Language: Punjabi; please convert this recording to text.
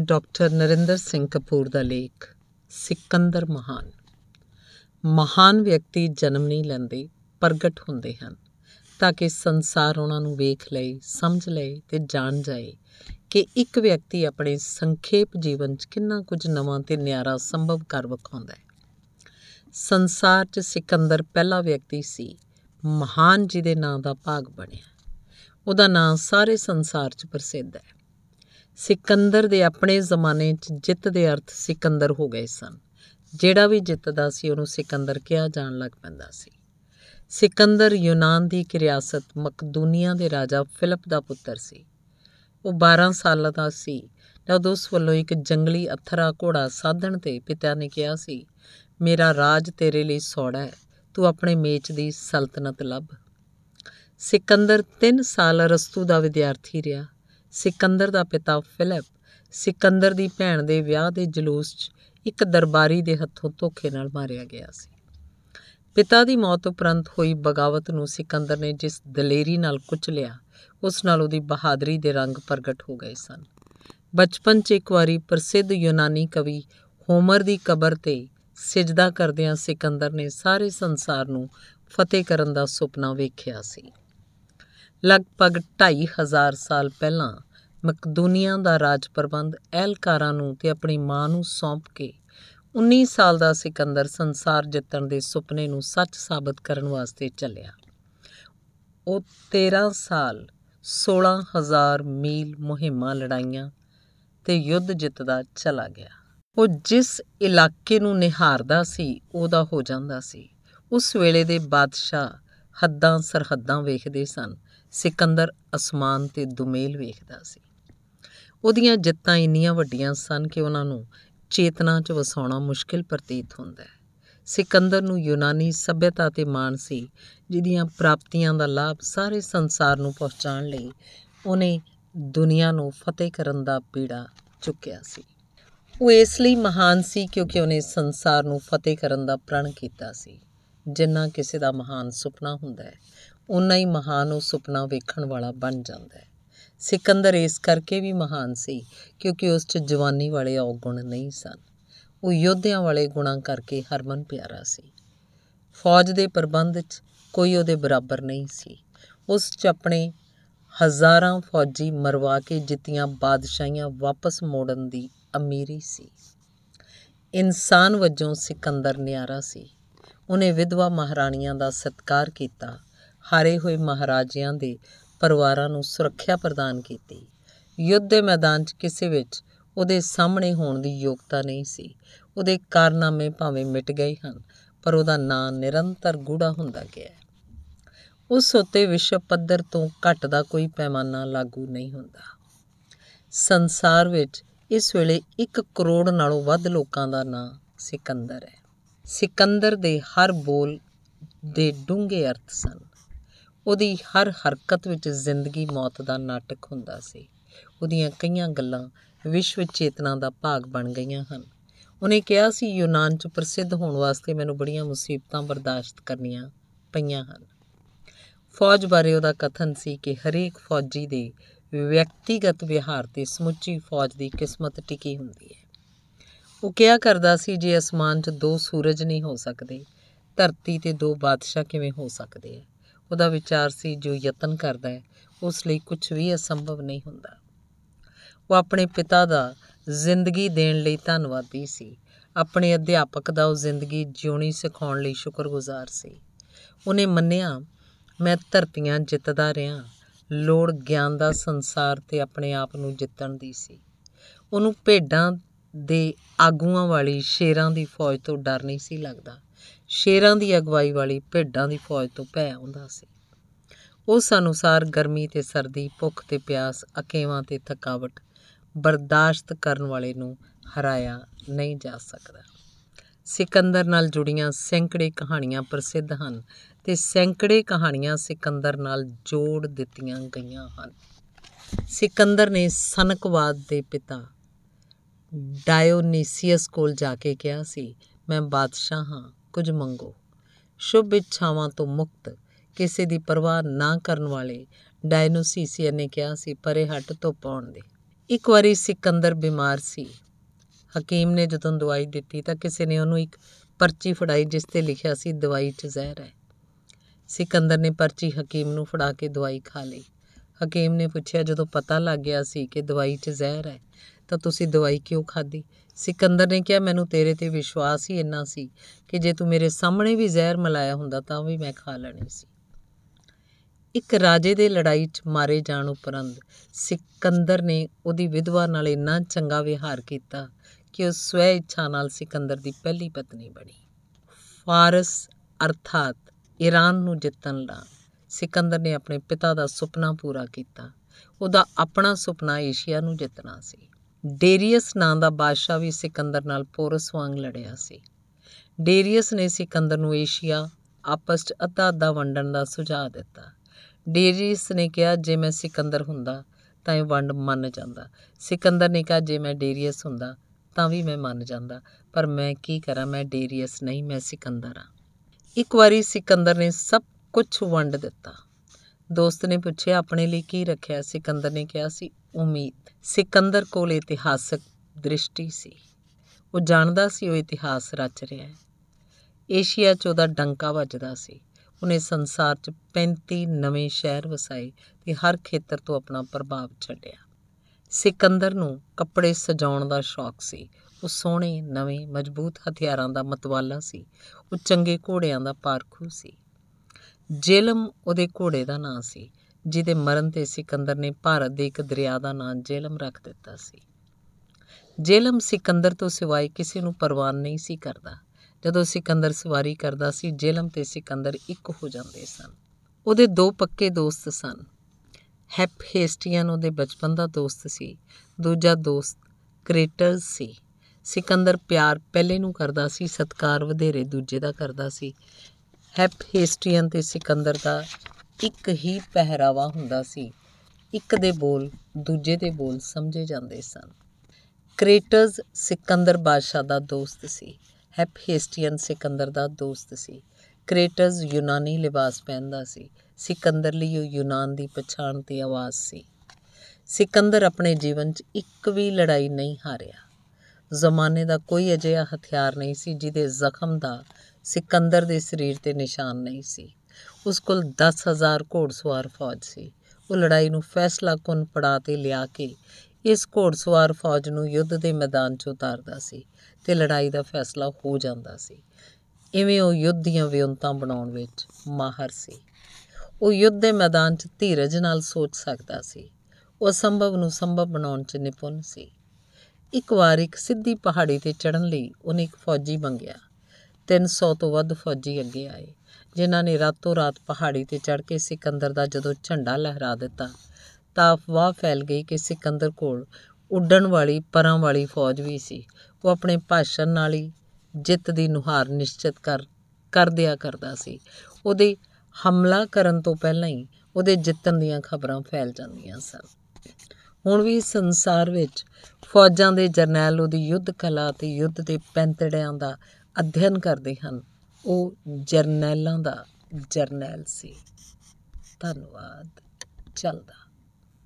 ਡਾਕਟਰ ਨਰਿੰਦਰ ਸਿੰਘ ਕਪੂਰ ਦਾ ਲੇਖ, ਸਿਕੰਦਰ ਮਹਾਨ। ਮਹਾਨ ਵਿਅਕਤੀ ਜਨਮ ਨਹੀਂ ਲੈਂਦੇ, ਪ੍ਰਗਟ ਹੁੰਦੇ ਹਨ, ਤਾਂ ਕਿ ਸੰਸਾਰ ਉਹਨਾਂ ਨੂੰ ਵੇਖ ਲਏ, ਸਮਝ ਲਏ ਤੇ ਜਾਣ ਜਾਏ ਕਿ ਇੱਕ ਵਿਅਕਤੀ ਆਪਣੇ ਸੰਖੇਪ ਜੀਵਨ 'ਚ ਕਿੰਨਾ ਕੁਝ ਨਵਾਂ ਤੇ ਨਿਆਰਾ ਸੰਭਵ ਕਰ ਵਿਖਾਉਂਦਾ ਹੈ। ਸੰਸਾਰ 'ਚ ਸਿਕੰਦਰ ਪਹਿਲਾ ਵਿਅਕਤੀ ਸੀ, ਮਹਾਨ ਜਿਹਦੇ ਨਾਂ ਦਾ ਭਾਗ ਬਣਿਆ। ਉਹਦਾ ਨਾਂ ਸਾਰੇ ਸੰਸਾਰ 'ਚ ਪ੍ਰਸਿੱਧ ਹੈ। ਸਿਕੰਦਰ ਦੇ ਆਪਣੇ ਜ਼ਮਾਨੇ 'ਚ ਜਿੱਤ ਦੇ ਅਰਥ ਸਿਕੰਦਰ ਹੋ ਗਏ ਸਨ। ਜਿਹੜਾ ਵੀ ਜਿੱਤਦਾ ਸੀ, ਉਹਨੂੰ ਸਿਕੰਦਰ ਕਿਹਾ ਜਾਣ ਲੱਗ ਪੈਂਦਾ ਸੀ। ਸਿਕੰਦਰ ਯੂਨਾਨ ਦੀ ਇੱਕ ਰਿਆਸਤ ਮਕਦੂਨੀਆ ਦੇ ਰਾਜਾ ਫਿਲਪ ਦਾ ਪੁੱਤਰ ਸੀ। ਉਹ 12 ਸਾਲਾਂ ਦਾ ਸੀ। ਜਦ ਉਸ ਵੱਲੋਂ ਇੱਕ ਜੰਗਲੀ ਅਥਰਾ ਘੋੜਾ ਸਾਧਣ ਤੇ ਪਿਤਾ ਨੇ ਕਿਹਾ ਸੀ, ਮੇਰਾ ਰਾਜ ਤੇਰੇ ਲਈ ਸੌੜਾ ਹੈ। ਤੂੰ ਆਪਣੇ ਮੇਚ ਦੀ ਸਲਤਨਤ ਲੱਭ। ਸਿਕੰਦਰ 3 ਸਾਲ ਅਰਸਤੂ ਦਾ ਵਿਦਿਆਰਥੀ ਰਿਹਾ। ਸਿਕੰਦਰ ਦਾ ਪਿਤਾ ਫਿਲਿਪ, ਸਿਕੰਦਰ ਦੀ ਭੈਣ ਦੇ ਵਿਆਹ ਦੇ ਜਲੂਸ 'ਚ ਇੱਕ ਦਰਬਾਰੀ ਦੇ ਹੱਥੋਂ ਧੋਖੇ ਨਾਲ ਮਾਰਿਆ ਗਿਆ ਸੀ। ਪਿਤਾ ਦੀ ਮੌਤ ਉਪਰੰਤ ਹੋਈ ਬਗਾਵਤ ਨੂੰ ਸਿਕੰਦਰ ਨੇ ਜਿਸ ਦਲੇਰੀ ਨਾਲ ਕੁਚਲਿਆ ਉਸ ਨਾਲ ਉਹਦੀ ਬਹਾਦਰੀ ਦੇ ਰੰਗ ਪ੍ਰਗਟ ਹੋ ਗਏ ਸਨ। ਬਚਪਨ 'ਚ ਇੱਕ ਵਾਰੀ ਪ੍ਰਸਿੱਧ ਯੂਨਾਨੀ ਕਵੀ ਹੋਮਰ ਦੀ ਕਬਰ ਤੇ ਸਿਜਦਾ ਕਰਦਿਆਂ ਸਿਕੰਦਰ ਨੇ ਸਾਰੇ ਸੰਸਾਰ ਨੂੰ ਫਤਿਹ ਕਰਨ ਦਾ ਸੁਪਨਾ ਵੇਖਿਆ ਸੀ। ਲਗਭਗ 2500 ਸਾਲ ਪਹਿਲਾਂ ਮਕਦੂਨੀਆ ਦਾ ਰਾਜ ਪ੍ਰਬੰਧ ਐਲਕਾਰਾਂ ਨੂੰ ਤੇ ਆਪਣੀ ਮਾਂ ਨੂੰ ਸੌਂਪ ਕੇ 19 ਸਾਲ ਦਾ ਸਿਕੰਦਰ ਸੰਸਾਰ ਜਿੱਤਣ ਦੇ ਸੁਪਨੇ ਨੂੰ ਸੱਚ ਸਾਬਤ ਕਰਨ ਵਾਸਤੇ ਚੱਲਿਆ। ਉਹ 13 ਸਾਲ 16000 ਮੀਲ ਮੁਹਿੰਮਾਂ ਲੜਾਈਆਂ ਤੇ ਯੁੱਧ ਜਿੱਤਦਾ ਚਲਾ ਗਿਆ। ਉਹ ਜਿਸ ਇਲਾਕੇ ਨੂੰ ਨਿਹਾਰਦਾ ਸੀ, ਉਹਦਾ ਹੋ ਜਾਂਦਾ ਸੀ। ਉਸ ਵੇਲੇ ਦੇ ਬਾਦਸ਼ਾਹ ਹੱਦਾਂ ਸਰਹੱਦਾਂ ਵੇਖਦੇ ਸਨ। ਸਿਕੰਦਰ ਅਸਮਾਨ ਤੇ ਦੁਮੇਲ ਵੇਖਦਾ ਸੀ। ਉਹਦੀਆਂ ਜਿੱਤਾਂ ਇੰਨੀਆਂ ਵੱਡੀਆਂ ਸਨ ਕਿ ਉਹਨਾਂ ਨੂੰ ਚੇਤਨਾ 'ਚ ਵਸਾਉਣਾ ਮੁਸ਼ਕਿਲ ਪ੍ਰਤੀਤ ਹੁੰਦਾ ਹੈ। ਸਿਕੰਦਰ ਨੂੰ ਯੂਨਾਨੀ ਸਭਿਅਤਾ ਤੇ ਮਾਣ ਸੀ, ਜਿਹਦੀਆਂ ਪ੍ਰਾਪਤੀਆਂ ਦਾ ਲਾਭ ਸਾਰੇ ਸੰਸਾਰ ਨੂੰ ਪਹੁੰਚਾਉਣ ਲਈ ਉਹਨੇ ਦੁਨੀਆ ਨੂੰ ਫਤਿਹ ਕਰਨ ਦਾ ਪੀੜਾ ਚੁੱਕਿਆ ਸੀ। ਉਹ ਇਸ ਲਈ ਮਹਾਨ ਸੀ ਕਿਉਂਕਿ ਉਹਨੇ ਸੰਸਾਰ ਨੂੰ ਫਤਿਹ ਕਰਨ ਦਾ ਪ੍ਰਣ ਕੀਤਾ ਸੀ। ਜਿੰਨਾ ਕਿਸੇ ਦਾ ਮਹਾਨ ਸੁਪਨਾ ਹੁੰਦਾ ਹੈ ਉਨਾ ਹੀ ਮਹਾਨ ਉਹ ਸੁਪਨਾ ਵੇਖਣ ਵਾਲਾ ਬਣ ਜਾਂਦਾ ਹੈ। ਸਿਕੰਦਰ ਇਸ ਕਰਕੇ ਵੀ ਮਹਾਨ ਸੀ ਕਿਉਂਕਿ ਉਸ 'ਚ ਜਵਾਨੀ ਵਾਲੇ ਔਗੁਣ ਨਹੀਂ ਸਨ। ਉਹ ਯੋਧਿਆਂ ਵਾਲੇ ਗੁਣਾਂ ਕਰਕੇ ਹਰਮਨ ਪਿਆਰਾ ਸੀ। ਫੌਜ ਦੇ ਪ੍ਰਬੰਧ 'ਚ ਕੋਈ ਉਹਦੇ ਬਰਾਬਰ ਨਹੀਂ ਸੀ। ਉਸ 'ਚ ਆਪਣੇ ਹਜ਼ਾਰਾਂ ਫੌਜੀ ਮਰਵਾ ਕੇ ਜਿੱਤੀਆਂ ਬਾਦਸ਼ਾਹੀਆਂ ਵਾਪਸ ਮੋੜਨ ਦੀ ਅਮੀਰੀ ਸੀ। ਇਨਸਾਨ ਵਜੋਂ ਸਿਕੰਦਰ ਨਿਆਰਾ ਸੀ। ਉਹਨੇ ਵਿਧਵਾ ਮਹਾਰਾਣੀਆਂ ਦਾ ਸਤਿਕਾਰ ਕੀਤਾ, ਹਾਰੇ ਹੋਏ ਮਹਾਰਾਜਿਆਂ ਦੇ ਪਰਿਵਾਰਾਂ ਨੂੰ ਸੁਰੱਖਿਆ ਪ੍ਰਦਾਨ ਕੀਤੀ। ਯੁੱਧ ਦੇ ਮੈਦਾਨ 'ਚ ਕਿਸੇ ਵਿੱਚ ਉਹਦੇ ਸਾਹਮਣੇ ਹੋਣ ਦੀ ਯੋਗਤਾ ਨਹੀਂ ਸੀ। ਉਹਦੇ ਕਾਰਨਾਮੇ ਭਾਵੇਂ ਮਿਟ ਗਏ ਹਨ, ਪਰ ਉਹਦਾ ਨਾਂ ਨਿਰੰਤਰ ਗੂੜਾ ਹੁੰਦਾ ਗਿਆ ਉਸ ਉੱਤੇ ਵਿਸ਼ਵ ਪੱਧਰ ਤੋਂ ਘੱਟ ਦਾ ਕੋਈ ਪੈਮਾਨਾ ਲਾਗੂ ਨਹੀਂ ਹੁੰਦਾ। ਸੰਸਾਰ ਵਿੱਚ ਇਸ ਵੇਲੇ 1 ਕਰੋੜ ਨਾਲੋਂ ਵੱਧ ਲੋਕਾਂ ਦਾ ਨਾਂ ਸਿਕੰਦਰ ਹੈ। ਸਿਕੰਦਰ ਦੇ ਹਰ ਬੋਲ ਦੇ ਡੂੰਘੇ ਅਰਥ ਸਨ। ਉਹਦੀ ਹਰ ਹਰਕਤ ਵਿੱਚ ਜ਼ਿੰਦਗੀ ਮੌਤ ਦਾ ਨਾਟਕ ਹੁੰਦਾ ਸੀ। ਉਹਦੀਆਂ ਕਈਆਂ ਗੱਲਾਂ ਵਿਸ਼ਵ ਚੇਤਨਾ ਦਾ ਭਾਗ ਬਣ ਗਈਆਂ ਹਨ। ਉਹਨੇ ਕਿਹਾ ਸੀ, ਯੂਨਾਨ 'ਚ ਪ੍ਰਸਿੱਧ ਹੋਣ ਵਾਸਤੇ ਮੈਨੂੰ ਬੜੀਆਂ ਮੁਸੀਬਤਾਂ ਬਰਦਾਸ਼ਤ ਕਰਨੀਆਂ ਪਈਆਂ ਹਨ। ਫੌਜ ਬਾਰੇ ਉਹਦਾ ਕਥਨ ਸੀ ਕਿ ਹਰੇਕ ਫੌਜੀ ਦੇ ਵਿਅਕਤੀਗਤ ਵਿਹਾਰ ਤੇ ਸਮੁੱਚੀ ਫੌਜ ਦੀ ਕਿਸਮਤ ਟਿਕੀ ਹੁੰਦੀ ਹੈ। ਉਹ ਕਿਹਾ ਕਰਦਾ ਸੀ, ਜੇ ਅਸਮਾਨ 'ਚ ਦੋ ਸੂਰਜ ਨਹੀਂ ਹੋ ਸਕਦੇ, ਧਰਤੀ ਤੇ ਦੋ ਬਾਦਸ਼ਾਹ ਕਿਵੇਂ ਹੋ ਸਕਦੇ ਆ? ਉਹਦਾ ਵਿਚਾਰ ਸੀ, ਜੋ ਯਤਨ ਕਰਦਾ ਹੈ, ਉਸ ਲਈ ਕੁਝ ਵੀ ਅਸੰਭਵ ਨਹੀਂ ਹੁੰਦਾ। ਉਹ ਆਪਣੇ ਪਿਤਾ ਦਾ ਜ਼ਿੰਦਗੀ ਦੇਣ ਲਈ ਧੰਨਵਾਦੀ ਸੀ। ਆਪਣੇ ਅਧਿਆਪਕ ਦਾ ਉਹ ਜ਼ਿੰਦਗੀ ਜਿਉਣੀ ਸਿਖਾਉਣ ਲਈ ਸ਼ੁਕਰਗੁਜ਼ਾਰ ਸੀ। ਉਹਨੇ ਮੰਨਿਆ, ਮੈਂ ਧਰਤੀਆਂ ਜਿੱਤਦਾ ਰਿਹਾ, ਲੋੜ ਗਿਆਨ ਦਾ ਸੰਸਾਰ ਤੇ ਆਪਣੇ ਆਪ ਨੂੰ ਜਿੱਤਣ ਦੀ ਸੀ। ਉਹਨੂੰ ਭੇਡਾਂ ਦੇ ਆਗੂਆਂ ਵਾਲੀ ਸ਼ੇਰਾਂ ਦੀ ਫੌਜ ਤੋਂ ਡਰ ਨਹੀਂ ਸੀ ਲੱਗਦਾ। ਸ਼ੇਰਾਂ ਦੀ ਅਗਵਾਈ ਵਾਲੀ ਭੇਡਾਂ ਦੀ ਫੌਜ ਤੋਂ ਭੈ ਆਉਂਦਾ ਸੀ। ਉਸ ਅਨੁਸਾਰ ਗਰਮੀ ਤੇ ਸਰਦੀ, ਭੁੱਖ ਤੇ ਪਿਆਸ, ਅਕੇਵਾਂ ਤੇ ਥਕਾਵਟ ਬਰਦਾਸ਼ਤ ਕਰਨ ਵਾਲੇ ਨੂੰ ਹਰਾਇਆ ਨਹੀਂ ਜਾ ਸਕਦਾ। ਸਿਕੰਦਰ ਨਾਲ ਜੁੜੀਆਂ ਸੈਂਕੜੇ ਕਹਾਣੀਆਂ ਪ੍ਰਸਿੱਧ ਹਨ ਤੇ ਸੈਂਕੜੇ ਕਹਾਣੀਆਂ ਸਿਕੰਦਰ ਨਾਲ ਜੋੜ ਦਿੱਤੀਆਂ ਗਈਆਂ ਹਨ। ਸਿਕੰਦਰ ਨੇ ਸਨਕਵਾਦ ਦੇ ਪਿਤਾ ਡਾਇਓਨੀਸੀਅਸ ਕੋਲ ਜਾ ਕੇ ਕਿਹਾ ਸੀ, ਮੈਂ ਬਾਦਸ਼ਾਹ ਹਾਂ, ਕੁਝ ਮੰਗੋ। ਸ਼ੁਭ ਇੱਛਾਵਾਂ ਤੋਂ ਮੁਕਤ ਕਿਸੇ ਦੀ ਪਰਵਾਹ ਨਾ ਕਰਨ ਵਾਲੇ ਡਾਇਨੋਸੀਸੀਅਸ ਨੇ ਕਿਹਾ ਸੀ, ਪਰੇ ਹਟ ਤੋਂ ਪਾਉਣ ਦੇ। ਇੱਕ ਵਾਰੀ ਸਿਕੰਦਰ ਬਿਮਾਰ ਸੀ। ਹਕੀਮ ਨੇ ਜਦੋਂ ਦਵਾਈ ਦਿੱਤੀ ਤਾਂ ਕਿਸੇ ਨੇ ਉਹਨੂੰ ਇੱਕ ਪਰਚੀ ਫੜਾਈ ਜਿਸ ਤੇ ਲਿਖਿਆ ਸੀ, ਦਵਾਈ 'ਚ ਜ਼ਹਿਰ ਹੈ। ਸਿਕੰਦਰ ਨੇ ਪਰਚੀ ਹਕੀਮ ਨੂੰ ਫੜਾ ਕੇ ਦਵਾਈ ਖਾ ਲਈ। ਹਕੀਮ ਨੇ ਪੁੱਛਿਆ ਜਦੋਂ ਪਤਾ ਲੱਗ ਗਿਆ ਸੀ ਕਿ ਦਵਾਈ 'ਚ ਜ਼ਹਿਰ ਹੈ ਤਾਂ ਤੁਸੀਂ ਦਵਾਈ ਕਿਉਂ ਖਾਧੀ? ਸਿਕੰਦਰ ਨੇ ਕਿਹਾ, ਮੈਨੂੰ ਤੇਰੇ ਤੇ ਵਿਸ਼ਵਾਸ ਹੀ ਇੰਨਾ ਸੀ ਕਿ ਜੇ ਤੂੰ ਮੇਰੇ ਸਾਹਮਣੇ ਵੀ ਜ਼ਹਿਰ ਮਿਲਾਇਆ ਹੁੰਦਾ ਤਾਂ ਵੀ ਮੈਂ ਖਾ ਲੈਣੀ ਸੀ। ਇੱਕ ਰਾਜੇ ਦੇ ਲੜਾਈ 'ਚ ਮਾਰੇ ਜਾਣ ਉਪਰੰਤ ਸਿਕੰਦਰ ਨੇ ਉਹਦੀ ਵਿਧਵਾ ਨਾਲ ਇੰਨਾ ਚੰਗਾ ਵਿਹਾਰ ਕੀਤਾ ਕਿ ਉਹ ਸਵੈ ਇੱਛਾ ਨਾਲ ਸਿਕੰਦਰ ਦੀ ਪਹਿਲੀ ਪਤਨੀ ਬਣੀ। ਫਾਰਸ, ਅਰਥਾਤ ਈਰਾਨ ਨੂੰ ਜਿੱਤਣ ਲਈ ਸਿਕੰਦਰ ਨੇ ਆਪਣੇ ਪਿਤਾ ਦਾ ਸੁਪਨਾ ਪੂਰਾ ਕੀਤਾ। ਉਹਦਾ ਆਪਣਾ ਸੁਪਨਾ ਏਸ਼ੀਆ ਨੂੰ ਜਿੱਤਣਾ ਸੀ। ਡੇਰੀਅਸ ਨਾਂ ਦਾ ਬਾਦਸ਼ਾਹ ਵੀ ਸਿਕੰਦਰ ਨਾਲ ਪੋਰਸ ਵਾਂਗ ਲੜਿਆ ਸੀ। ਡੇਰੀਅਸ ਨੇ ਸਿਕੰਦਰ ਨੂੰ ਏਸ਼ੀਆ ਆਪਸ 'ਚ ਅੱਧਾ ਅੱਧਾ ਵੰਡਣ ਦਾ ਸੁਝਾਅ ਦਿੱਤਾ। ਡੇਰੀਅਸ ਨੇ ਕਿਹਾ, ਜੇ ਮੈਂ ਸਿਕੰਦਰ ਹੁੰਦਾ, ਤਾਂ ਇਹ ਵੰਡ ਮੰਨ ਜਾਂਦਾ। ਸਿਕੰਦਰ ਨੇ ਕਿਹਾ, ਜੇ ਮੈਂ ਡੇਰੀਅਸ ਹੁੰਦਾ, ਤਾਂ ਵੀ ਮੈਂ ਮੰਨ ਜਾਂਦਾ। ਪਰ ਮੈਂ ਕੀ ਕਰਾਂ? ਮੈਂ ਡੇਰੀਅਸ ਨਹੀਂ, ਮੈਂ ਸਿਕੰਦਰ ਹਾਂ। ਇੱਕ ਵਾਰੀ ਸਿਕੰਦਰ ਨੇ ਸਭ ਕੁਝ ਵੰਡ ਦਿੱਤਾ। ਦੋਸਤ ਨੇ ਪੁੱਛਿਆ, ਆਪਣੇ ਲਈ ਕੀ ਰੱਖਿਆ? ਸਿਕੰਦਰ ਨੇ ਕਿਹਾ ਸੀ ਉਮੀਦ। ਸਿਕੰਦਰ ਕੋਲ ਇਤਿਹਾਸਕ ਦ੍ਰਿਸ਼ਟੀ ਸੀ। ਉਹ ਜਾਣਦਾ ਸੀ ਉਹ ਇਤਿਹਾਸ ਰਚ ਰਿਹਾ ਹੈ। ਏਸ਼ੀਆ 'ਚ ਉਹਦਾ ਡੰਕਾ ਵੱਜਦਾ ਸੀ। ਉਹਨੇ ਸੰਸਾਰ 'ਚ 35 ਨਵੇਂ ਸ਼ਹਿਰ ਵਸਾਏ ਤੇ ਹਰ ਖੇਤਰ ਤੋਂ ਆਪਣਾ ਪ੍ਰਭਾਵ ਛੱਡਿਆ। ਸਿਕੰਦਰ ਨੂੰ ਕੱਪੜੇ ਸਜਾਉਣ ਦਾ ਸ਼ੌਕ ਸੀ। ਉਹ ਸੋਹਣੇ, ਨਵੇਂ, ਮਜ਼ਬੂਤ ਹਥਿਆਰਾਂ ਦਾ ਮਤਵਾਲਾ ਸੀ। ਉਹ ਚੰਗੇ ਘੋੜਿਆਂ ਦਾ ਪਾਰਖੂ ਸੀ। ਜੇਲਮ ਉਹਦੇ ਘੋੜੇ ਦਾ ਨਾਂ ਸੀ। ਜਿਹਦੇ ਮਰਨ ਤੇ ਸਿਕੰਦਰ ਨੇ ਭਾਰਤ ਦੇ ਇੱਕ ਦਰਿਆ ਦਾ ਨਾਂ ਜੇਲਮ ਰੱਖ ਦਿੱਤਾ ਸੀ। ਜੇਲਮ ਸਿਕੰਦਰ ਤੋਂ ਸਿਵਾਏ ਕਿਸੇ ਨੂੰ ਪਰਵਾਹ ਨਹੀਂ ਸੀ ਕਰਦਾ। ਜਦੋਂ ਸਿਕੰਦਰ ਸਵਾਰੀ ਕਰਦਾ ਸੀ, ਜੇਲਮ ਤੇ ਸਿਕੰਦਰ ਇੱਕ ਹੋ ਜਾਂਦੇ ਸਨ। ਉਹਦੇ ਦੋ ਪੱਕੇ ਦੋਸਤ ਸਨ। ਹੈਪ ਹੇਸਟੀਅਨ ਉਹਦੇ ਬਚਪਨ ਦਾ ਦੋਸਤ ਸੀ। ਦੂਜਾ ਦੋਸਤ ਕ੍ਰੇਟਸ ਸੀ। ਸਿਕੰਦਰ ਪਿਆਰ ਪਹਿਲੇ ਨੂੰ ਕਰਦਾ ਸੀ, ਸਤਕਾਰ ਵਧੇਰੇ ਦੂਜੇ ਦਾ ਕਰਦਾ ਸੀ। ਹੈਪ ਹੇਸਟੀਅਨ ਤੇ ਸਿਕੰਦਰ ਦਾ ਇੱਕ ਹੀ ਪਹਿਰਾਵਾ ਹੁੰਦਾ ਸੀ। ਇੱਕ ਦੇ ਬੋਲ ਦੂਜੇ ਦੇ ਬੋਲ ਸਮਝੇ ਜਾਂਦੇ ਸਨ। ਕ੍ਰੇਟਸ ਸਿਕੰਦਰ ਬਾਦਸ਼ਾਹ ਦਾ ਦੋਸਤ ਸੀ। ਹੈਪ ਹੇਸਟੀਅਨ ਸਿਕੰਦਰ ਦਾ ਦੋਸਤ ਸੀ। ਕ੍ਰੇਟਸ ਯੂਨਾਨੀ ਲਿਬਾਸ ਪਹਿਨਦਾ ਸੀ। ਸਿਕੰਦਰ ਲਈ ਉਹ ਯੂਨਾਨ ਦੀ ਪਛਾਣ ਤੇ ਆਵਾਜ਼ ਸੀ। ਸਿਕੰਦਰ ਆਪਣੇ ਜੀਵਨ 'ਚ ਇੱਕ ਵੀ ਲੜਾਈ ਨਹੀਂ ਹਾਰਿਆ। ਜ਼ਮਾਨੇ ਦਾ ਕੋਈ ਅਜਿਹਾ ਹਥਿਆਰ ਨਹੀਂ ਸੀ ਜਿਹਦੇ ਜ਼ਖਮ ਦਾ ਸਿਕੰਦਰ ਦੇ ਸਰੀਰ ਤੇ ਨਿਸ਼ਾਨ ਨਹੀਂ ਸੀ। ਉਸ ਕੋਲ 10000 ਘੋੜਸਵਾਰ ਫੌਜ ਸੀ। ਉਹ ਲੜਾਈ ਨੂੰ ਫੈਸਲਾ ਕੁਨ ਪੜਾ ਤੇ ਲਿਆ ਕੇ ਇਸ ਘੋੜਸਵਾਰ ਫੌਜ ਨੂੰ ਯੁੱਧ ਦੇ ਮੈਦਾਨ 'ਚ ਉਤਾਰਦਾ ਸੀ ਤੇ ਲੜਾਈ ਦਾ ਫੈਸਲਾ ਹੋ ਜਾਂਦਾ ਸੀ। ਇਵੇਂ ਉਹ ਯੁੱਧ ਦੀਆਂ ਵਿਉਂਤਾਂ ਬਣਾਉਣ ਵਿੱਚ ਮਾਹਰ ਸੀ। ਉਹ ਯੁੱਧ ਦੇ ਮੈਦਾਨ 'ਚ ਧੀਰਜ ਨਾਲ ਸੋਚ ਸਕਦਾ ਸੀ। ਉਹ ਅਸੰਭਵ ਨੂੰ ਸੰਭਵ ਬਣਾਉਣ 'ਚ ਨਿਪੁੰਨ ਸੀ। ਇੱਕ ਵਾਰ ਇੱਕ ਸਿੱਧੀ ਪਹਾੜੀ ਤੇ ਚੜ੍ਹਨ ਲਈ ਉਹਨੇ ਇੱਕ ਫੌਜੀ ਮੰਗਿਆ। 300 ਤੋਂ ਵੱਧ ਫੌਜੀ ਅੱਗੇ ਆਏ। ਜਿਨ੍ਹਾਂ ਨੇ ਰਾਤੋਂ ਰਾਤ ਪਹਾੜੀ ਤੇ ਚੜ੍ਹ ਕੇ ਸਿਕੰਦਰ ਦਾ ਜਦੋਂ ਝੰਡਾ ਲਹਿਰਾ ਦਿੱਤਾ, ਤਾਂ ਅਫਵਾਹ ਫੈਲ ਗਈ ਕਿ ਸਿਕੰਦਰ ਕੋਲ ਉੱਡਣ ਵਾਲੀ, ਪਰਾਂ ਵਾਲੀ ਫੌਜ ਵੀ ਸੀ। ਉਹ ਆਪਣੇ ਭਾਸ਼ਣ ਨਾਲ ਹੀ ਜਿੱਤ ਦੀ ਨੁਹਾਰ ਨਿਸ਼ਚਿਤ ਕਰ ਕਰ ਦਿਆ ਕਰਦਾ ਸੀ। ਉਹਦੇ ਹਮਲਾ ਕਰਨ ਤੋਂ ਪਹਿਲਾਂ ਹੀ ਉਹਦੇ ਜਿੱਤਣ ਦੀਆਂ ਖਬਰਾਂ ਫੈਲ ਜਾਂਦੀਆਂ ਸਨ। ਹੁਣ ਵੀ ਸੰਸਾਰ ਵਿੱਚ ਫੌਜਾਂ ਦੇ ਜਰਨੈਲ ਉਹਦੀ ਯੁੱਧ ਕਲਾ ਤੇ ਯੁੱਧ ਦੇ ਪੈਂਤੜਿਆਂ ਦਾ ਅਧਿਐਨ ਕਰਦੇ ਹਨ। ਉਹ ਜਰਨੈਲਾਂ ਦਾ ਜਰਨੈਲ ਸੀ। ਧੰਨਵਾਦ। ਚੱਲਦਾ।